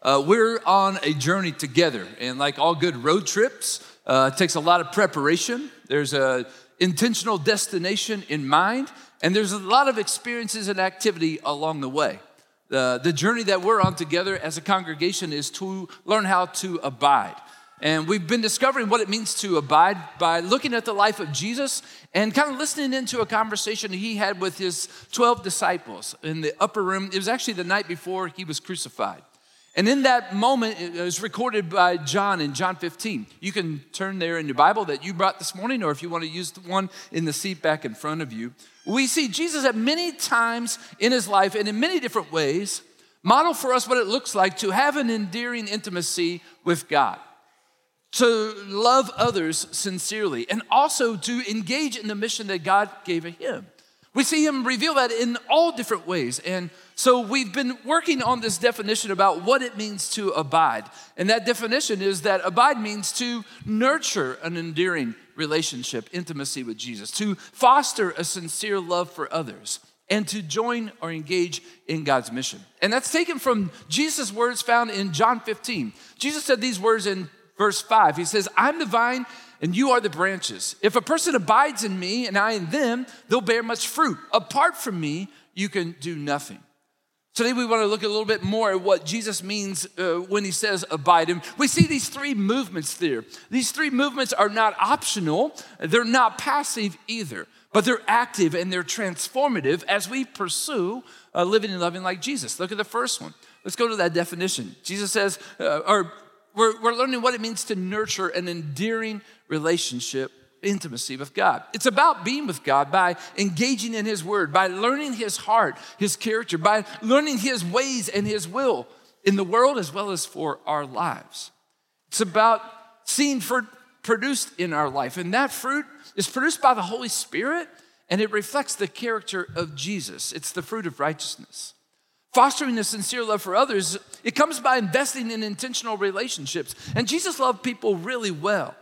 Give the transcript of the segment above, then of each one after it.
Uh, we're on a journey together, and like all good road trips, uh, it takes a lot of preparation. There's a intentional destination in mind, and there's a lot of experiences and activity along the way. The, the journey that we're on together as a congregation is to learn how to abide. And we've been discovering what it means to abide by looking at the life of Jesus and kind of listening into a conversation he had with his 12 disciples in the upper room. It was actually the night before he was crucified. And in that moment, it was recorded by John in John 15. You can turn there in your Bible that you brought this morning, or if you want to use the one in the seat back in front of you. We see Jesus at many times in his life and in many different ways model for us what it looks like to have an endearing intimacy with God to love others sincerely, and also to engage in the mission that God gave him. We see him reveal that in all different ways. And so we've been working on this definition about what it means to abide. And that definition is that abide means to nurture an endearing relationship, intimacy with Jesus, to foster a sincere love for others, and to join or engage in God's mission. And that's taken from Jesus' words found in John 15. Jesus said these words in verse 5. He says, I'm the vine and you are the branches. If a person abides in me and I in them, they'll bear much fruit. Apart from me, you can do nothing. Today, we want to look a little bit more at what Jesus means uh, when he says abide. And we see these three movements there. These three movements are not optional, they're not passive either, but they're active and they're transformative as we pursue uh, living and loving like Jesus. Look at the first one. Let's go to that definition. Jesus says, uh, or we're, we're learning what it means to nurture an endearing relationship, intimacy with God. It's about being with God by engaging in His Word, by learning His heart, His character, by learning His ways and His will in the world as well as for our lives. It's about seeing fruit produced in our life, and that fruit is produced by the Holy Spirit and it reflects the character of Jesus. It's the fruit of righteousness. Fostering a sincere love for others, it comes by investing in intentional relationships. And Jesus loved people really well.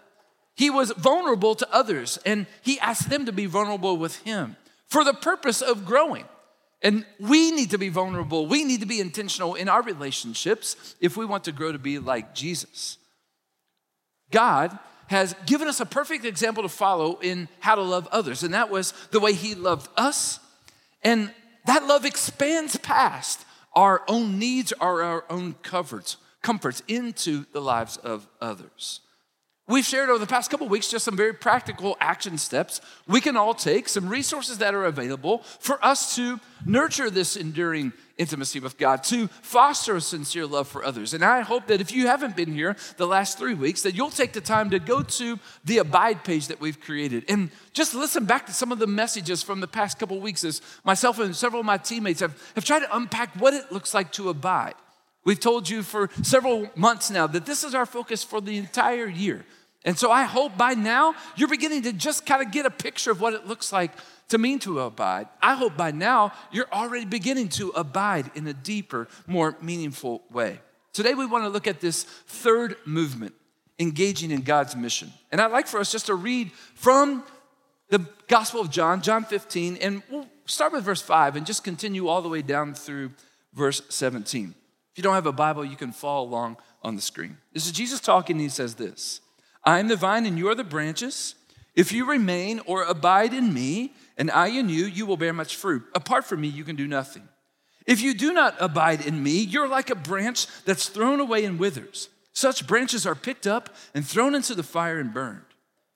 He was vulnerable to others, and he asked them to be vulnerable with him for the purpose of growing. And we need to be vulnerable. We need to be intentional in our relationships if we want to grow to be like Jesus. God has given us a perfect example to follow in how to love others, and that was the way he loved us. And that love expands past our own needs or our own comforts, comforts into the lives of others. We've shared over the past couple weeks just some very practical action steps we can all take, some resources that are available for us to nurture this enduring intimacy with God, to foster a sincere love for others. And I hope that if you haven't been here the last three weeks, that you'll take the time to go to the Abide page that we've created and just listen back to some of the messages from the past couple weeks as myself and several of my teammates have, have tried to unpack what it looks like to abide. We've told you for several months now that this is our focus for the entire year. And so I hope by now you're beginning to just kind of get a picture of what it looks like to mean to abide. I hope by now you're already beginning to abide in a deeper, more meaningful way. Today we want to look at this third movement, engaging in God's mission. And I'd like for us just to read from the Gospel of John, John 15, and we'll start with verse 5 and just continue all the way down through verse 17. If you don't have a Bible, you can follow along on the screen. This is Jesus talking, and he says this I am the vine, and you are the branches. If you remain or abide in me, and I in you, you will bear much fruit. Apart from me, you can do nothing. If you do not abide in me, you're like a branch that's thrown away and withers. Such branches are picked up and thrown into the fire and burned.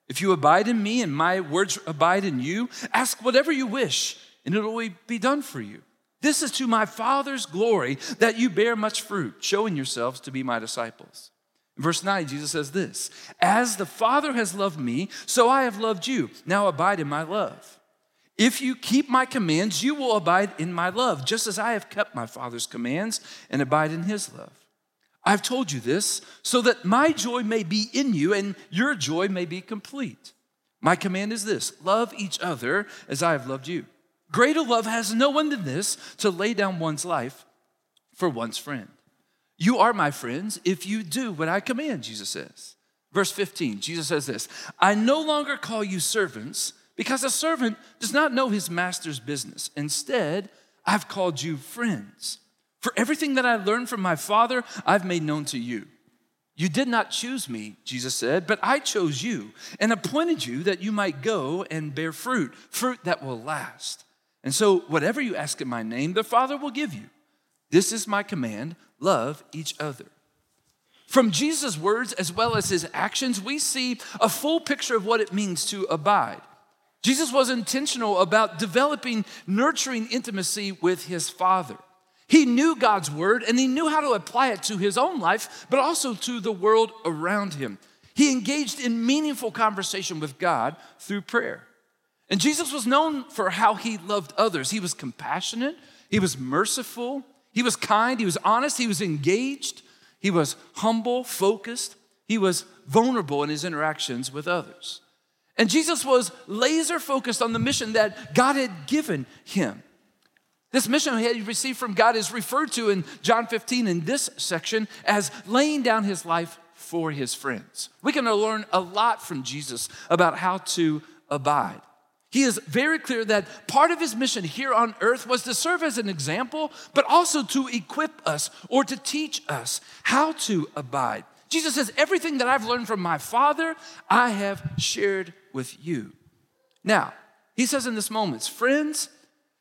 If you abide in me and my words abide in you, ask whatever you wish, and it will be done for you. This is to my Father's glory that you bear much fruit, showing yourselves to be my disciples. Verse 9, Jesus says this As the Father has loved me, so I have loved you. Now abide in my love. If you keep my commands, you will abide in my love, just as I have kept my Father's commands and abide in his love. I've told you this so that my joy may be in you and your joy may be complete. My command is this love each other as I have loved you. Greater love has no one than this to lay down one's life for one's friend. You are my friends if you do what I command, Jesus says. Verse 15, Jesus says this I no longer call you servants because a servant does not know his master's business. Instead, I've called you friends. For everything that I learned from my Father, I've made known to you. You did not choose me, Jesus said, but I chose you and appointed you that you might go and bear fruit, fruit that will last. And so, whatever you ask in my name, the Father will give you. This is my command love each other. From Jesus' words as well as his actions, we see a full picture of what it means to abide. Jesus was intentional about developing, nurturing intimacy with his Father. He knew God's word and he knew how to apply it to his own life, but also to the world around him. He engaged in meaningful conversation with God through prayer. And Jesus was known for how he loved others. He was compassionate, he was merciful, he was kind, he was honest, he was engaged, he was humble, focused, he was vulnerable in his interactions with others. And Jesus was laser focused on the mission that God had given him. This mission he had received from God is referred to in John 15 in this section as laying down his life for his friends. We can learn a lot from Jesus about how to abide. He is very clear that part of his mission here on earth was to serve as an example, but also to equip us or to teach us how to abide. Jesus says, Everything that I've learned from my Father, I have shared with you. Now, he says in this moment, friends,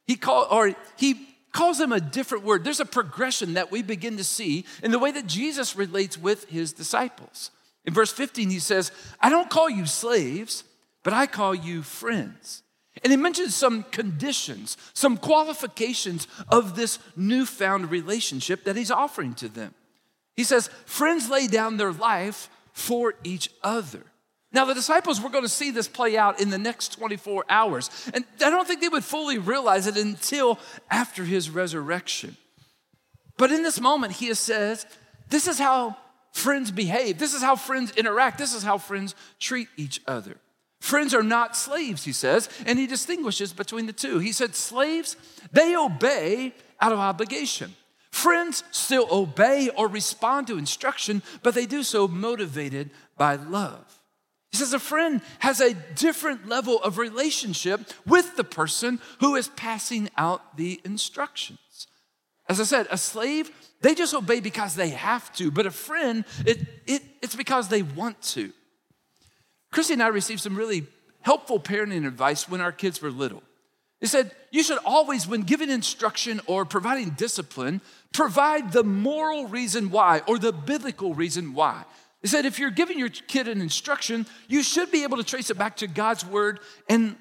he call, or he calls them a different word. There's a progression that we begin to see in the way that Jesus relates with his disciples. In verse 15, he says, I don't call you slaves, but I call you friends. And he mentions some conditions, some qualifications of this newfound relationship that he's offering to them. He says, Friends lay down their life for each other. Now, the disciples were going to see this play out in the next 24 hours. And I don't think they would fully realize it until after his resurrection. But in this moment, he says, This is how friends behave. This is how friends interact. This is how friends treat each other. Friends are not slaves, he says, and he distinguishes between the two. He said, Slaves, they obey out of obligation. Friends still obey or respond to instruction, but they do so motivated by love. He says a friend has a different level of relationship with the person who is passing out the instructions. As I said, a slave, they just obey because they have to, but a friend, it, it, it's because they want to. Christy and I received some really helpful parenting advice when our kids were little. They said, you should always, when giving instruction or providing discipline, provide the moral reason why or the biblical reason why. They said if you're giving your kid an instruction, you should be able to trace it back to God's word and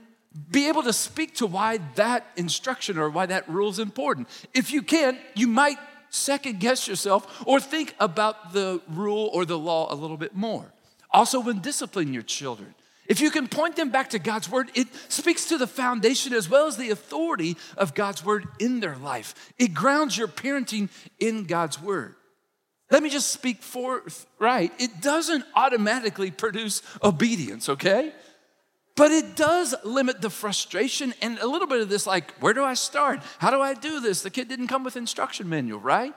be able to speak to why that instruction or why that rule is important. If you can't, you might second guess yourself or think about the rule or the law a little bit more. Also, when disciplining your children, if you can point them back to God's word, it speaks to the foundation as well as the authority of God's word in their life. It grounds your parenting in God's word. Let me just speak forthright. It doesn't automatically produce obedience, okay? But it does limit the frustration and a little bit of this, like, where do I start? How do I do this? The kid didn't come with instruction manual, right?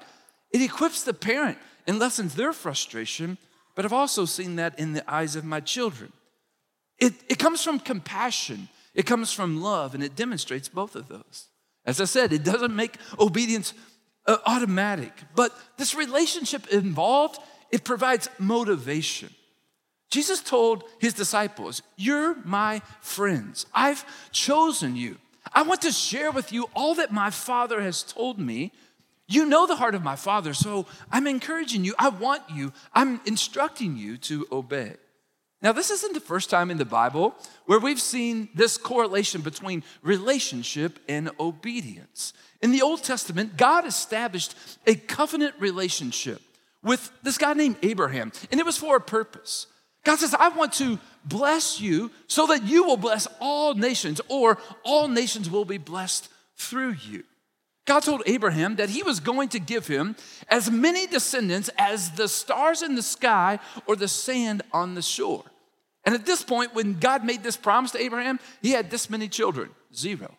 It equips the parent and lessens their frustration, but I've also seen that in the eyes of my children. It, it comes from compassion, it comes from love, and it demonstrates both of those. As I said, it doesn't make obedience uh, automatic. But this relationship involved, it provides motivation. Jesus told his disciples, You're my friends. I've chosen you. I want to share with you all that my Father has told me. You know the heart of my Father, so I'm encouraging you. I want you. I'm instructing you to obey. Now, this isn't the first time in the Bible where we've seen this correlation between relationship and obedience. In the Old Testament, God established a covenant relationship with this guy named Abraham, and it was for a purpose. God says, I want to bless you so that you will bless all nations, or all nations will be blessed through you. God told Abraham that he was going to give him as many descendants as the stars in the sky or the sand on the shore. And at this point, when God made this promise to Abraham, he had this many children zero.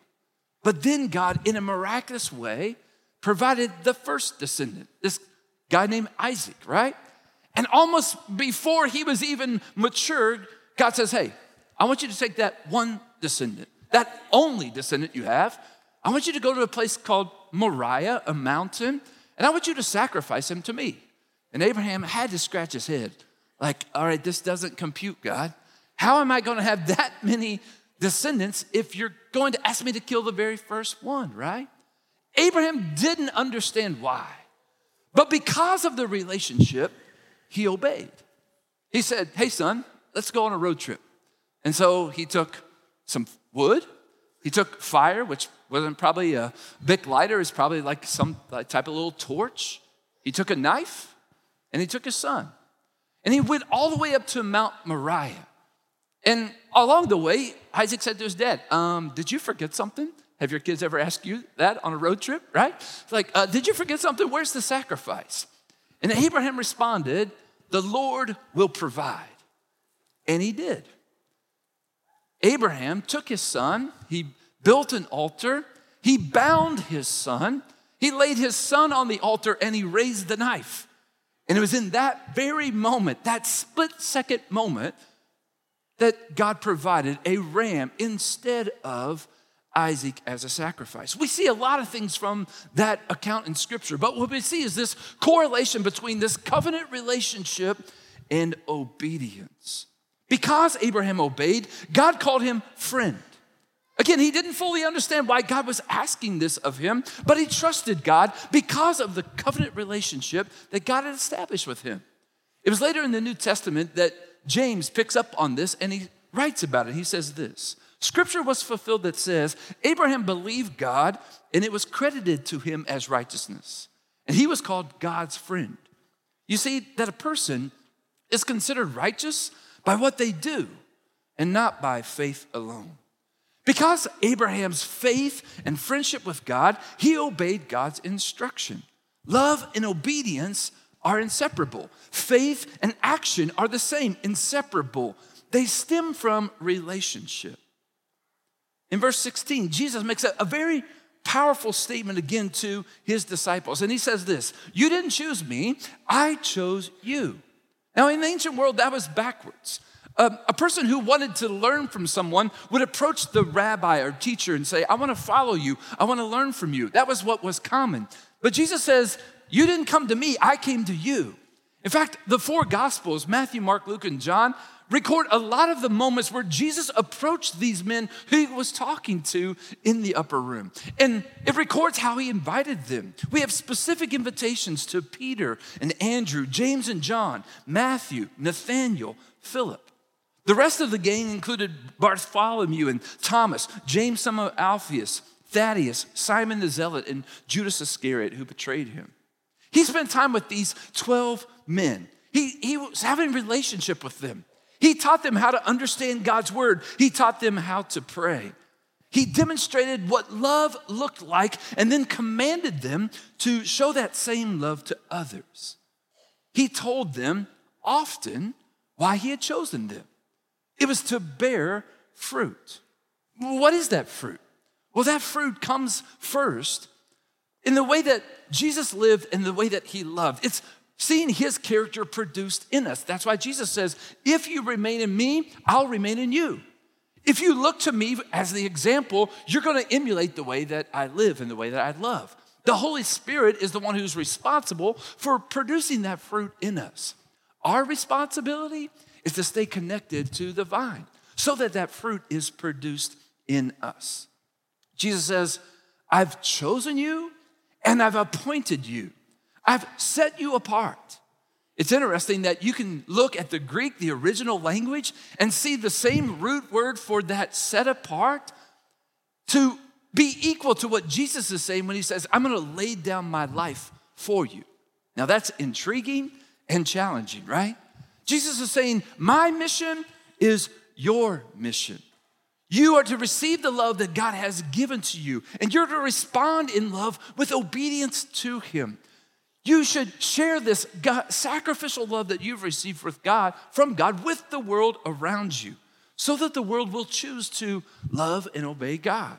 But then God, in a miraculous way, provided the first descendant, this guy named Isaac, right? And almost before he was even matured, God says, Hey, I want you to take that one descendant, that only descendant you have. I want you to go to a place called Moriah, a mountain, and I want you to sacrifice him to me. And Abraham had to scratch his head, like, all right, this doesn't compute, God. How am I going to have that many descendants if you're going to ask me to kill the very first one, right? Abraham didn't understand why. But because of the relationship, he obeyed. He said, Hey, son, let's go on a road trip. And so he took some wood, he took fire, which wasn't probably a big lighter, it's probably like some type of little torch. He took a knife and he took his son. And he went all the way up to Mount Moriah. And along the way, Isaac said to his dad, um, Did you forget something? Have your kids ever asked you that on a road trip, right? It's like, uh, Did you forget something? Where's the sacrifice? And Abraham responded, The Lord will provide. And he did. Abraham took his son, he built an altar, he bound his son, he laid his son on the altar, and he raised the knife. And it was in that very moment, that split second moment, that God provided a ram instead of Isaac as a sacrifice. We see a lot of things from that account in Scripture, but what we see is this correlation between this covenant relationship and obedience. Because Abraham obeyed, God called him friend. Again, he didn't fully understand why God was asking this of him, but he trusted God because of the covenant relationship that God had established with him. It was later in the New Testament that James picks up on this and he writes about it. He says this Scripture was fulfilled that says, Abraham believed God and it was credited to him as righteousness. And he was called God's friend. You see, that a person is considered righteous by what they do and not by faith alone. Because Abraham's faith and friendship with God, he obeyed God's instruction. Love and obedience are inseparable. Faith and action are the same, inseparable. They stem from relationship. In verse 16, Jesus makes a, a very powerful statement again to his disciples. And he says this You didn't choose me, I chose you. Now, in the ancient world, that was backwards. Um, a person who wanted to learn from someone would approach the rabbi or teacher and say, I want to follow you, I want to learn from you. That was what was common. But Jesus says, you didn't come to me, I came to you. In fact, the four Gospels, Matthew, Mark, Luke, and John, record a lot of the moments where Jesus approached these men who he was talking to in the upper room. And it records how he invited them. We have specific invitations to Peter and Andrew, James and John, Matthew, Nathaniel, Philip. The rest of the gang included Bartholomew and Thomas, James, son of Alphaeus, Thaddeus, Simon the Zealot, and Judas Iscariot, who betrayed him. He spent time with these 12 men. He, he was having a relationship with them. He taught them how to understand God's word. He taught them how to pray. He demonstrated what love looked like and then commanded them to show that same love to others. He told them often why he had chosen them. It was to bear fruit. What is that fruit? Well, that fruit comes first in the way that Jesus lived and the way that he loved. It's seeing his character produced in us. That's why Jesus says, If you remain in me, I'll remain in you. If you look to me as the example, you're going to emulate the way that I live and the way that I love. The Holy Spirit is the one who's responsible for producing that fruit in us. Our responsibility is to stay connected to the vine so that that fruit is produced in us. Jesus says, I've chosen you and I've appointed you. I've set you apart. It's interesting that you can look at the Greek, the original language, and see the same root word for that set apart to be equal to what Jesus is saying when he says, I'm gonna lay down my life for you. Now that's intriguing and challenging, right? Jesus is saying, My mission is your mission. You are to receive the love that God has given to you, and you're to respond in love with obedience to Him. You should share this God, sacrificial love that you've received with God, from God with the world around you, so that the world will choose to love and obey God.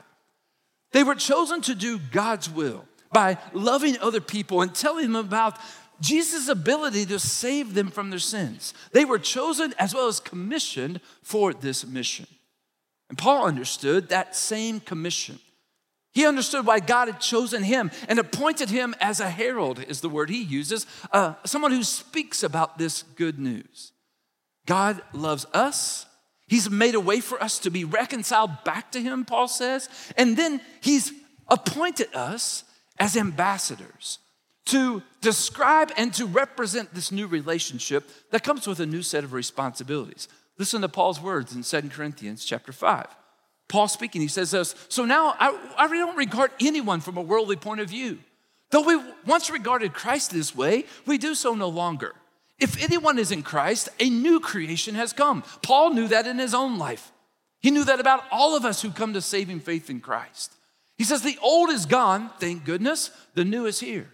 They were chosen to do God's will by loving other people and telling them about Jesus' ability to save them from their sins. They were chosen as well as commissioned for this mission. And Paul understood that same commission. He understood why God had chosen him and appointed him as a herald, is the word he uses, uh, someone who speaks about this good news. God loves us. He's made a way for us to be reconciled back to him, Paul says. And then he's appointed us as ambassadors to describe and to represent this new relationship that comes with a new set of responsibilities. Listen to Paul's words in 2 Corinthians chapter 5. Paul speaking, he says this So now I, I don't regard anyone from a worldly point of view. Though we once regarded Christ this way, we do so no longer. If anyone is in Christ, a new creation has come. Paul knew that in his own life. He knew that about all of us who come to saving faith in Christ. He says, The old is gone, thank goodness, the new is here.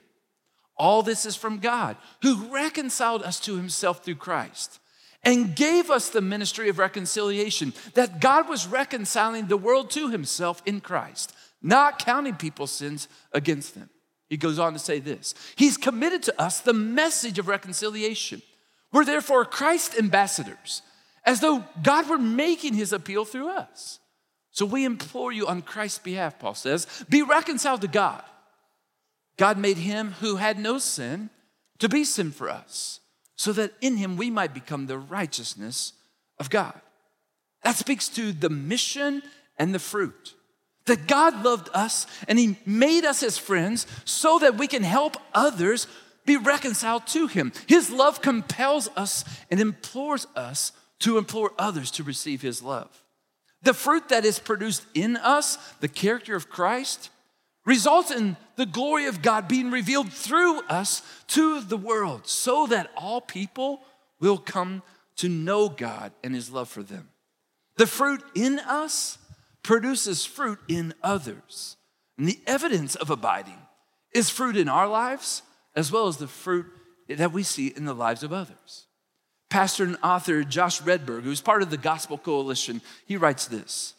All this is from God, who reconciled us to himself through Christ and gave us the ministry of reconciliation, that God was reconciling the world to himself in Christ, not counting people's sins against them. He goes on to say this He's committed to us the message of reconciliation. We're therefore Christ ambassadors, as though God were making his appeal through us. So we implore you on Christ's behalf, Paul says, be reconciled to God. God made him who had no sin to be sin for us so that in him we might become the righteousness of God. That speaks to the mission and the fruit. That God loved us and he made us his friends so that we can help others be reconciled to him. His love compels us and implores us to implore others to receive his love. The fruit that is produced in us, the character of Christ, results in the glory of God being revealed through us to the world so that all people will come to know God and his love for them. The fruit in us produces fruit in others. And the evidence of abiding is fruit in our lives as well as the fruit that we see in the lives of others. Pastor and author Josh Redberg, who's part of the Gospel Coalition, he writes this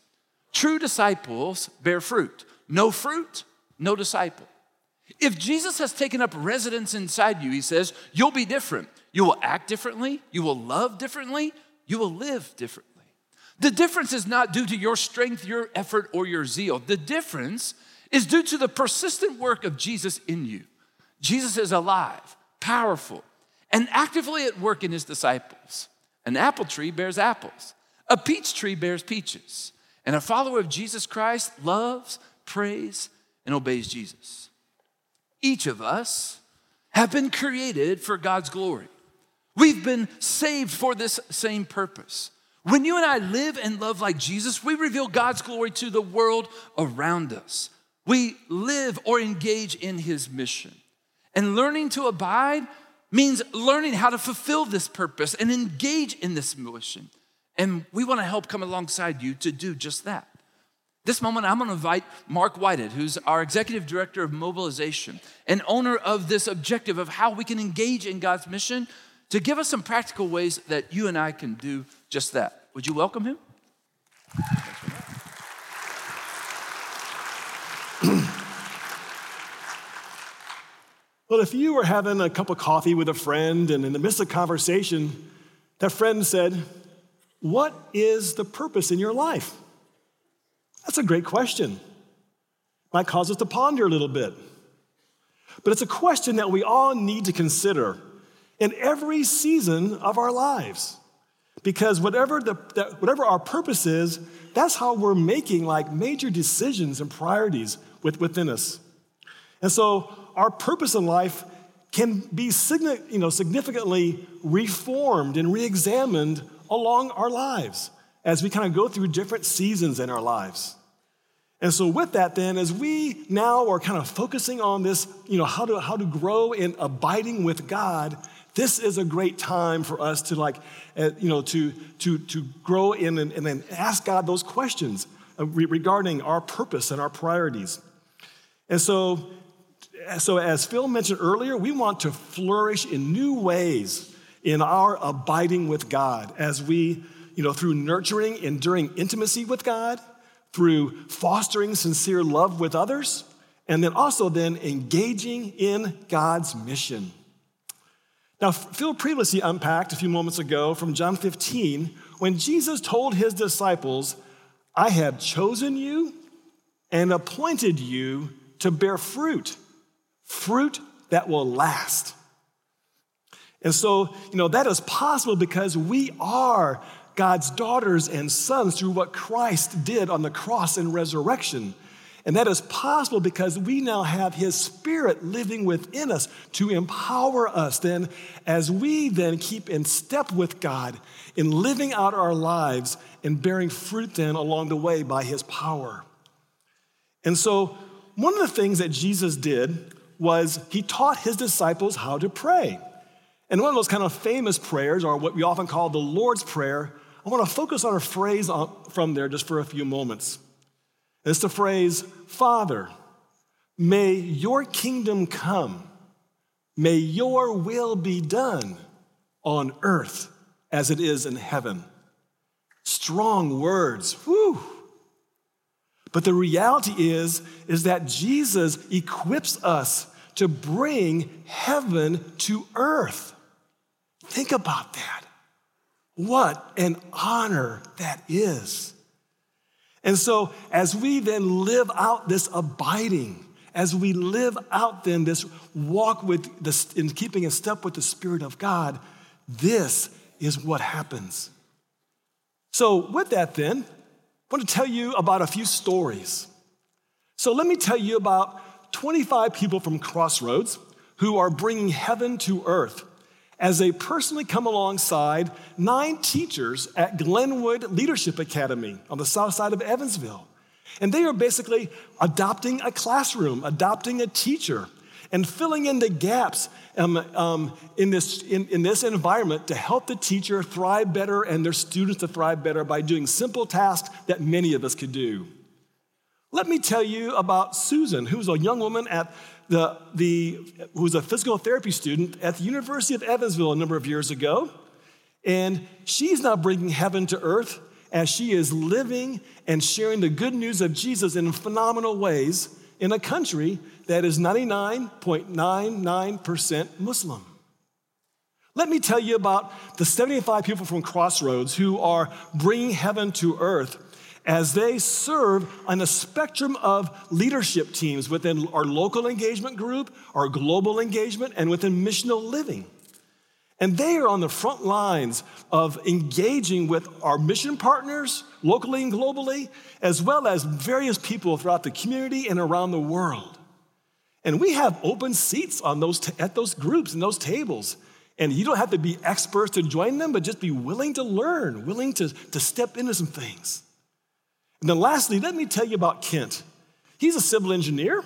True disciples bear fruit. No fruit, no disciple. If Jesus has taken up residence inside you, he says, you'll be different. You will act differently, you will love differently, you will live differently. The difference is not due to your strength, your effort, or your zeal. The difference is due to the persistent work of Jesus in you. Jesus is alive, powerful, and actively at work in his disciples. An apple tree bears apples, a peach tree bears peaches, and a follower of Jesus Christ loves, prays, and obeys Jesus. Each of us have been created for God's glory. We've been saved for this same purpose. When you and I live and love like Jesus, we reveal God's glory to the world around us. We live or engage in his mission. And learning to abide means learning how to fulfill this purpose and engage in this mission. And we want to help come alongside you to do just that. This moment, I'm going to invite Mark Whitehead, who's our executive director of mobilization and owner of this objective of how we can engage in God's mission, to give us some practical ways that you and I can do just that. Would you welcome him? well, if you were having a cup of coffee with a friend and in the midst of conversation, that friend said, What is the purpose in your life? That's a great question. Might cause us to ponder a little bit. But it's a question that we all need to consider in every season of our lives. Because whatever, the, whatever our purpose is, that's how we're making like major decisions and priorities with, within us. And so our purpose in life can be you know, significantly reformed and re-examined along our lives as we kind of go through different seasons in our lives. And so, with that, then, as we now are kind of focusing on this, you know, how to, how to grow in abiding with God, this is a great time for us to, like, uh, you know, to, to, to grow in and, and then ask God those questions uh, regarding our purpose and our priorities. And so, so, as Phil mentioned earlier, we want to flourish in new ways in our abiding with God as we you know, through nurturing, enduring intimacy with God, through fostering sincere love with others, and then also then engaging in God's mission. Now, Phil previously unpacked a few moments ago from John 15 when Jesus told his disciples, I have chosen you and appointed you to bear fruit, fruit that will last. And so, you know, that is possible because we are God's daughters and sons through what Christ did on the cross and resurrection. And that is possible because we now have His Spirit living within us to empower us. Then, as we then keep in step with God in living out our lives and bearing fruit, then along the way by His power. And so, one of the things that Jesus did was He taught His disciples how to pray. And one of those kind of famous prayers, or what we often call the Lord's Prayer, I want to focus on a phrase from there just for a few moments. It's the phrase, Father, may your kingdom come, may your will be done on earth as it is in heaven. Strong words, whew. But the reality is, is that Jesus equips us to bring heaven to earth. Think about that. What an honor that is. And so, as we then live out this abiding, as we live out then this walk with the, in keeping in step with the Spirit of God, this is what happens. So, with that, then, I want to tell you about a few stories. So, let me tell you about 25 people from Crossroads who are bringing heaven to earth as they personally come alongside nine teachers at Glenwood Leadership Academy on the south side of Evansville. And they are basically adopting a classroom, adopting a teacher, and filling in the gaps um, um, in, this, in, in this environment to help the teacher thrive better and their students to thrive better by doing simple tasks that many of us could do. Let me tell you about Susan, who's a young woman at the, the, who was a physical therapy student at the University of Evansville a number of years ago. And she's now bringing heaven to earth as she is living and sharing the good news of Jesus in phenomenal ways in a country that is 99.99% Muslim. Let me tell you about the 75 people from Crossroads who are bringing heaven to earth as they serve on a spectrum of leadership teams within our local engagement group, our global engagement, and within missional living. And they are on the front lines of engaging with our mission partners, locally and globally, as well as various people throughout the community and around the world. And we have open seats on those t- at those groups and those tables. And you don't have to be experts to join them, but just be willing to learn, willing to, to step into some things. And then lastly, let me tell you about Kent. He's a civil engineer,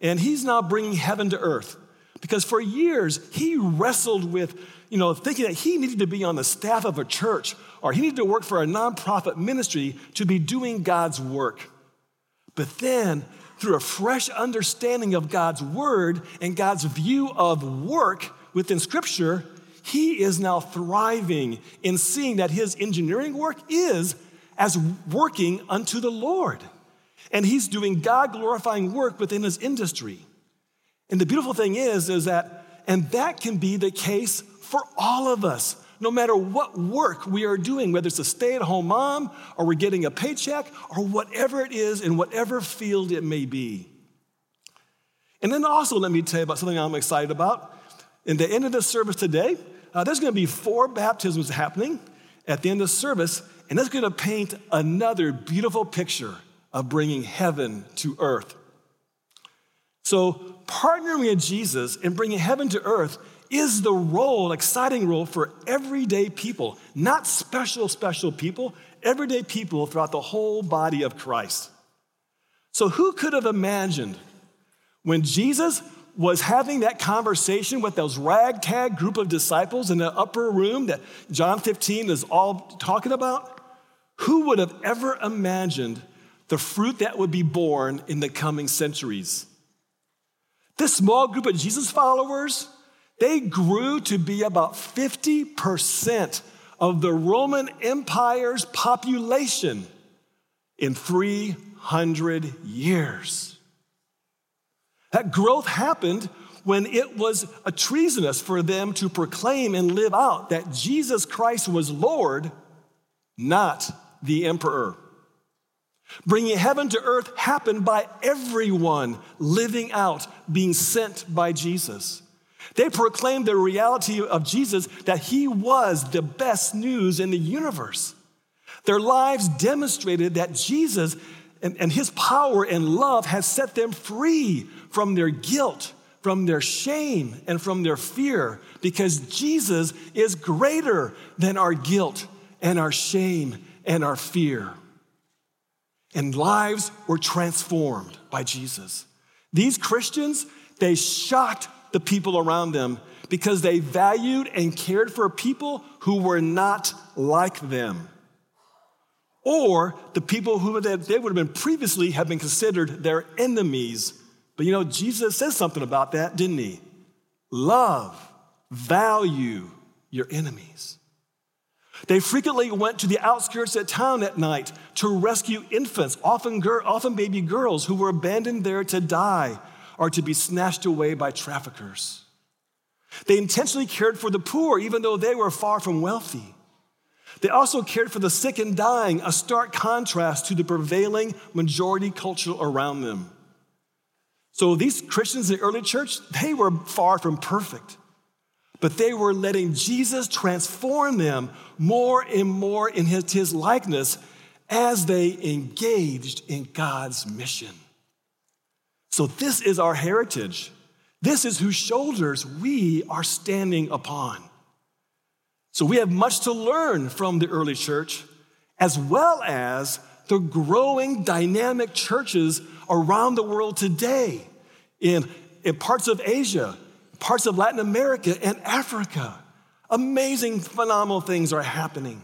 and he's now bringing heaven to earth. Because for years, he wrestled with, you know, thinking that he needed to be on the staff of a church or he needed to work for a nonprofit ministry to be doing God's work. But then, through a fresh understanding of God's word and God's view of work within Scripture, he is now thriving in seeing that his engineering work is as working unto the Lord. And he's doing God glorifying work within his industry. And the beautiful thing is, is that, and that can be the case for all of us, no matter what work we are doing, whether it's a stay at home mom or we're getting a paycheck or whatever it is in whatever field it may be. And then also, let me tell you about something I'm excited about. In the end of the service today, uh, there's going to be four baptisms happening at the end of the service, and that's going to paint another beautiful picture of bringing heaven to earth. So, partnering with Jesus and bringing heaven to earth is the role, exciting role for everyday people, not special, special people, everyday people throughout the whole body of Christ. So, who could have imagined when Jesus was having that conversation with those ragtag group of disciples in the upper room that John 15 is all talking about? Who would have ever imagined the fruit that would be born in the coming centuries? This small group of Jesus followers, they grew to be about 50% of the Roman Empire's population in 300 years. That growth happened when it was a treasonous for them to proclaim and live out that Jesus Christ was Lord, not the emperor. Bringing heaven to earth happened by everyone living out, being sent by Jesus. They proclaimed the reality of Jesus that he was the best news in the universe. Their lives demonstrated that Jesus and, and his power and love has set them free from their guilt, from their shame, and from their fear because Jesus is greater than our guilt and our shame and our fear. And lives were transformed by Jesus. These Christians, they shocked the people around them because they valued and cared for people who were not like them. Or the people who they would have been previously have been considered their enemies. But you know, Jesus says something about that, didn't he? Love, value your enemies. They frequently went to the outskirts of town at night to rescue infants, often, gir- often baby girls who were abandoned there to die or to be snatched away by traffickers. They intentionally cared for the poor, even though they were far from wealthy. They also cared for the sick and dying, a stark contrast to the prevailing majority culture around them. So these Christians in the early church, they were far from perfect, but they were letting Jesus transform them more and more in his, his likeness as they engaged in God's mission. So, this is our heritage. This is whose shoulders we are standing upon. So, we have much to learn from the early church, as well as the growing dynamic churches around the world today in, in parts of Asia, parts of Latin America, and Africa. Amazing, phenomenal things are happening.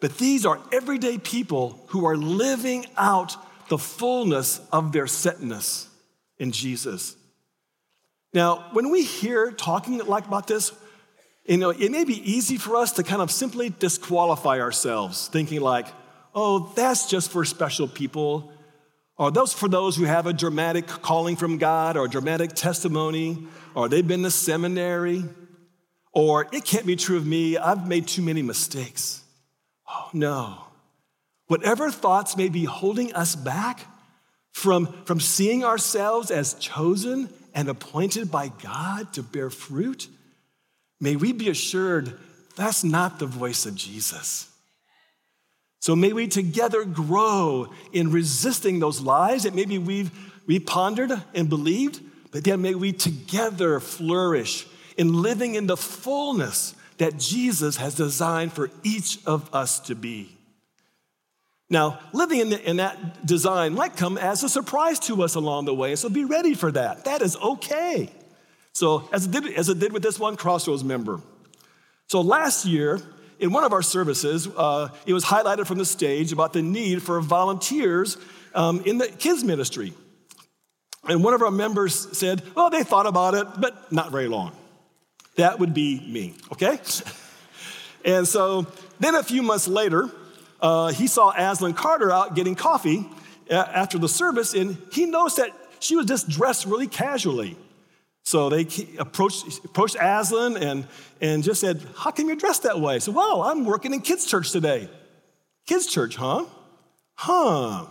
But these are everyday people who are living out the fullness of their setness in Jesus. Now, when we hear talking like about this, you know, it may be easy for us to kind of simply disqualify ourselves, thinking like, oh, that's just for special people, or those for those who have a dramatic calling from God or a dramatic testimony, or they've been to seminary, or it can't be true of me, I've made too many mistakes. Oh, no. Whatever thoughts may be holding us back from, from seeing ourselves as chosen and appointed by God to bear fruit, may we be assured that's not the voice of Jesus. So may we together grow in resisting those lies that maybe we've we pondered and believed, but then may we together flourish in living in the fullness that Jesus has designed for each of us to be. Now, living in, the, in, that design might come as a surprise to us along the way, so be ready for that. That is okay. So, as it did, as it did with this one Crossroads member. So, last year, in one of our services, uh, it was highlighted from the stage about the need for volunteers um, in the kids' ministry. And one of our members said, Well, they thought about it, but not very long. That would be me, okay? and so then a few months later, uh, he saw Aslan Carter out getting coffee uh, after the service, and he noticed that she was just dressed really casually. So they approached, approached Aslan and, and just said, How come you're dressed that way? So, well, I'm working in kids' church today. Kids' church, huh? Huh.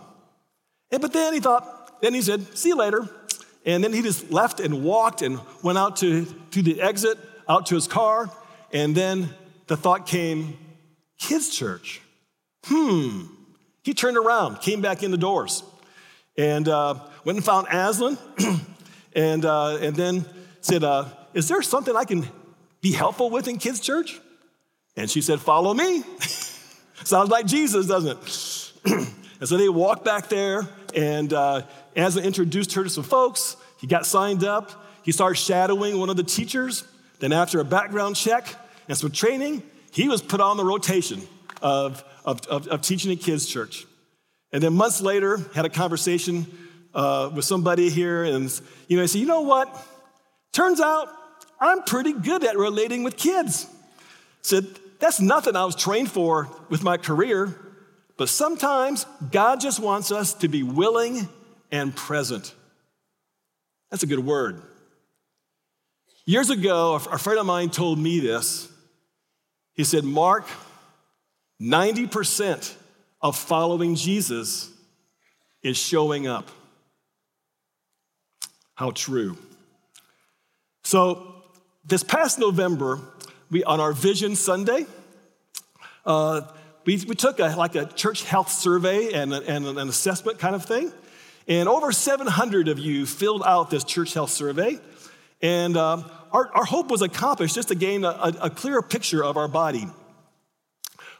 And, but then he thought, then he said, See you later. And then he just left and walked and went out to, to the exit, out to his car. And then the thought came, Kids' church. Hmm. He turned around, came back in the doors, and uh, went and found Aslan, and, uh, and then said, uh, Is there something I can be helpful with in kids' church? And she said, Follow me. Sounds like Jesus, doesn't it? and so they walked back there, and uh, Aslan introduced her to some folks. He got signed up. He started shadowing one of the teachers. Then, after a background check and some training, he was put on the rotation of of, of, of teaching a kids' church. And then months later, had a conversation uh, with somebody here, and you know, I said, you know what? Turns out I'm pretty good at relating with kids. Said, that's nothing I was trained for with my career, but sometimes God just wants us to be willing and present. That's a good word. Years ago, a friend of mine told me this. He said, Mark, 90% of following Jesus is showing up. How true. So, this past November, we on our Vision Sunday, uh, we, we took a, like a church health survey and, a, and an assessment kind of thing. And over 700 of you filled out this church health survey. And um, our, our hope was accomplished just to gain a, a, a clearer picture of our body.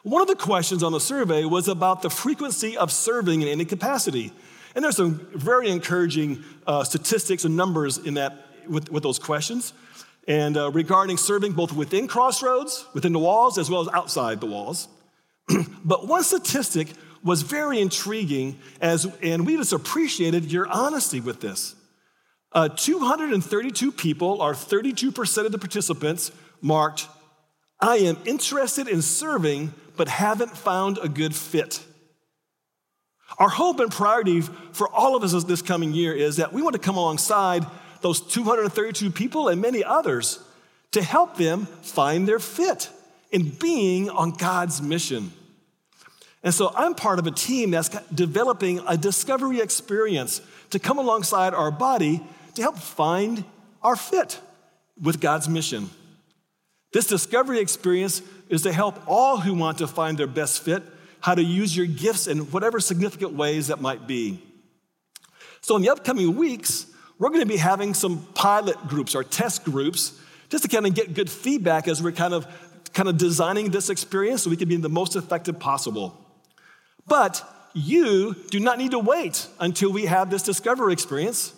One of the questions on the survey was about the frequency of serving in any capacity. And there's some very encouraging uh, statistics and numbers in that with, with those questions. And uh, regarding serving both within Crossroads, within the walls, as well as outside the walls. but one statistic was very intriguing, as, and we just appreciated your honesty with this. Uh, 232 people, or 32% of the participants, marked, I am interested in serving, but haven't found a good fit. Our hope and priority for all of us this coming year is that we want to come alongside those 232 people and many others to help them find their fit in being on God's mission. And so I'm part of a team that's developing a discovery experience to come alongside our body to help find our fit with God's mission. This discovery experience is to help all who want to find their best fit how to use your gifts in whatever significant ways that might be. So, in the upcoming weeks, we're going to be having some pilot groups or test groups just to kind of get good feedback as we're kind of kind of designing this experience so we can be the most effective possible. But you do not need to wait until we have this discovery experience.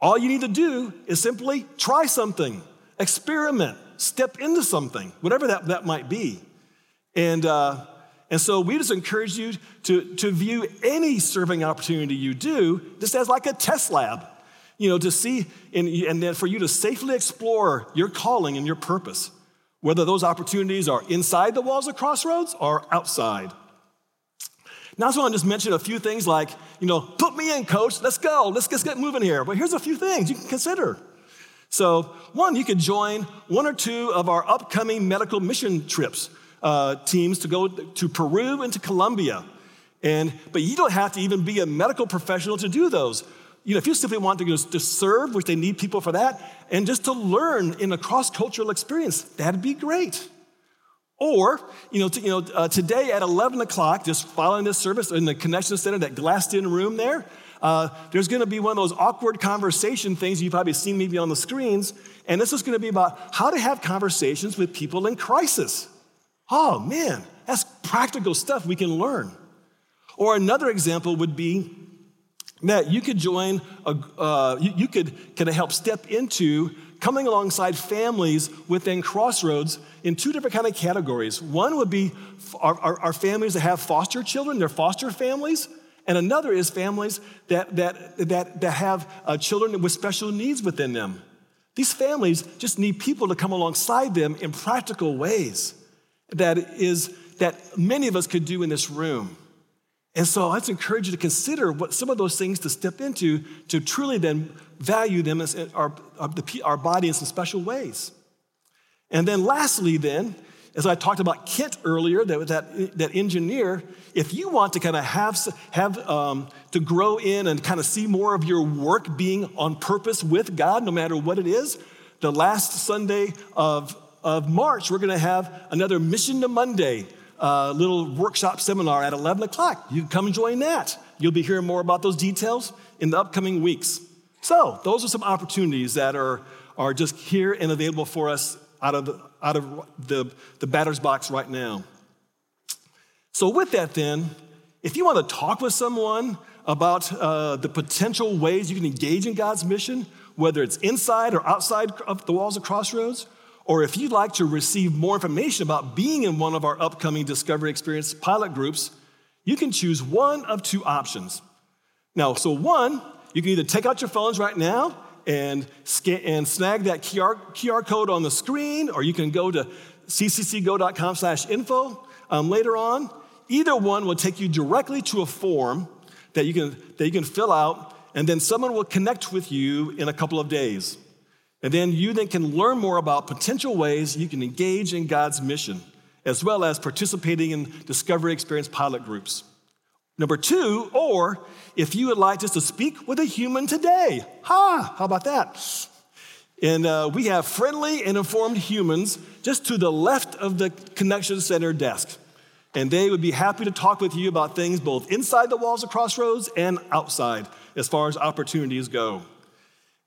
All you need to do is simply try something, experiment, step into something, whatever that, that might be. And, uh, and so we just encourage you to, to view any serving opportunity you do just as like a test lab, you know, to see and, and then for you to safely explore your calling and your purpose, whether those opportunities are inside the walls of Crossroads or outside. Now, I just want to just mention a few things like, you know, put me in, coach, let's go, let's, let's get moving here. But here's a few things you can consider. So, one, you could join one or two of our upcoming medical mission trips uh, teams to go to Peru and to Colombia. And, but you don't have to even be a medical professional to do those. You know, if you simply want to, to serve, which they need people for that, and just to learn in a cross cultural experience, that'd be great. Or, you know, to, you know uh, today at 11 o'clock, just following this service in the connection center, that glassed in room there, uh, there's going to be one of those awkward conversation things you've probably seen maybe on the screens. And this is going to be about how to have conversations with people in crisis. Oh, man, that's practical stuff we can learn. Or another example would be that you could join, a, uh, you, you could kind of help step into coming alongside families within Crossroads in two different kind of categories. One would be our, our, our families that have foster children, they're foster families. And another is families that, that, that, that have uh, children with special needs within them. These families just need people to come alongside them in practical ways that is that many of us could do in this room. And so I'd encourage you to consider what some of those things to step into to truly then value them as our, our body in some special ways. And then lastly, then, as I talked about Kent earlier, that, that, that engineer, if you want to kind of have, have um, to grow in and kind of see more of your work being on purpose with God, no matter what it is, the last Sunday of, of March, we're going to have another Mission to Monday uh, little workshop seminar at 11 o'clock. You can come join that. You'll be hearing more about those details in the upcoming weeks. So, those are some opportunities that are, are just here and available for us out of, the, out of the, the batter's box right now. So, with that, then, if you want to talk with someone about uh, the potential ways you can engage in God's mission, whether it's inside or outside of the walls of Crossroads, or if you'd like to receive more information about being in one of our upcoming Discovery Experience pilot groups, you can choose one of two options. Now, so one, you can either take out your phones right now and, scan, and snag that QR, QR code on the screen, or you can go to cccgo.com slash info um, later on. Either one will take you directly to a form that you, can, that you can fill out, and then someone will connect with you in a couple of days. And then you then can learn more about potential ways you can engage in God's mission, as well as participating in Discovery Experience pilot groups. Number two, or if you would like just to speak with a human today. Ha, how about that? And uh, we have friendly and informed humans just to the left of the Connection Center desk. And they would be happy to talk with you about things both inside the walls of Crossroads and outside as far as opportunities go.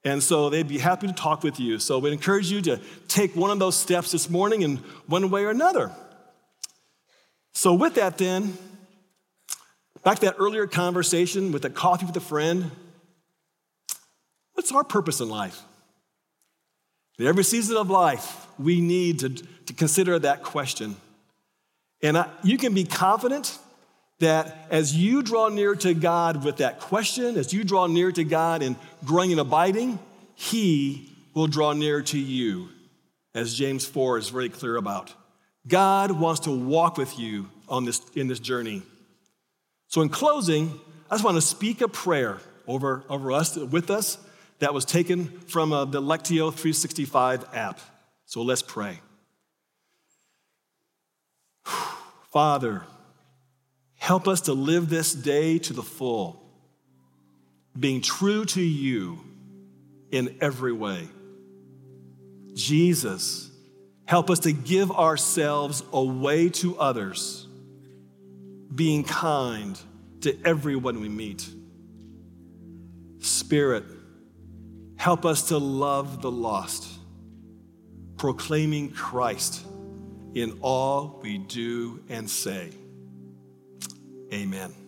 And so they'd be happy to talk with you. So we'd encourage you to take one of those steps this morning in one way or another. So, with that, then, back to that earlier conversation with the coffee with a friend, what's our purpose in life? In every season of life, we need to, to consider that question. And I, you can be confident that as you draw near to God with that question, as you draw near to God in growing and abiding, He will draw near to you, as James 4 is very clear about. God wants to walk with you on this, in this journey. So, in closing, I just want to speak a prayer over, over us, with us, that was taken from uh, the Lectio 365 app. So, let's pray. Father, help us to live this day to the full, being true to you in every way. Jesus, help us to give ourselves away to others, being kind to everyone we meet. Spirit, help us to love the lost, proclaiming Christ in all we do and say. Amen.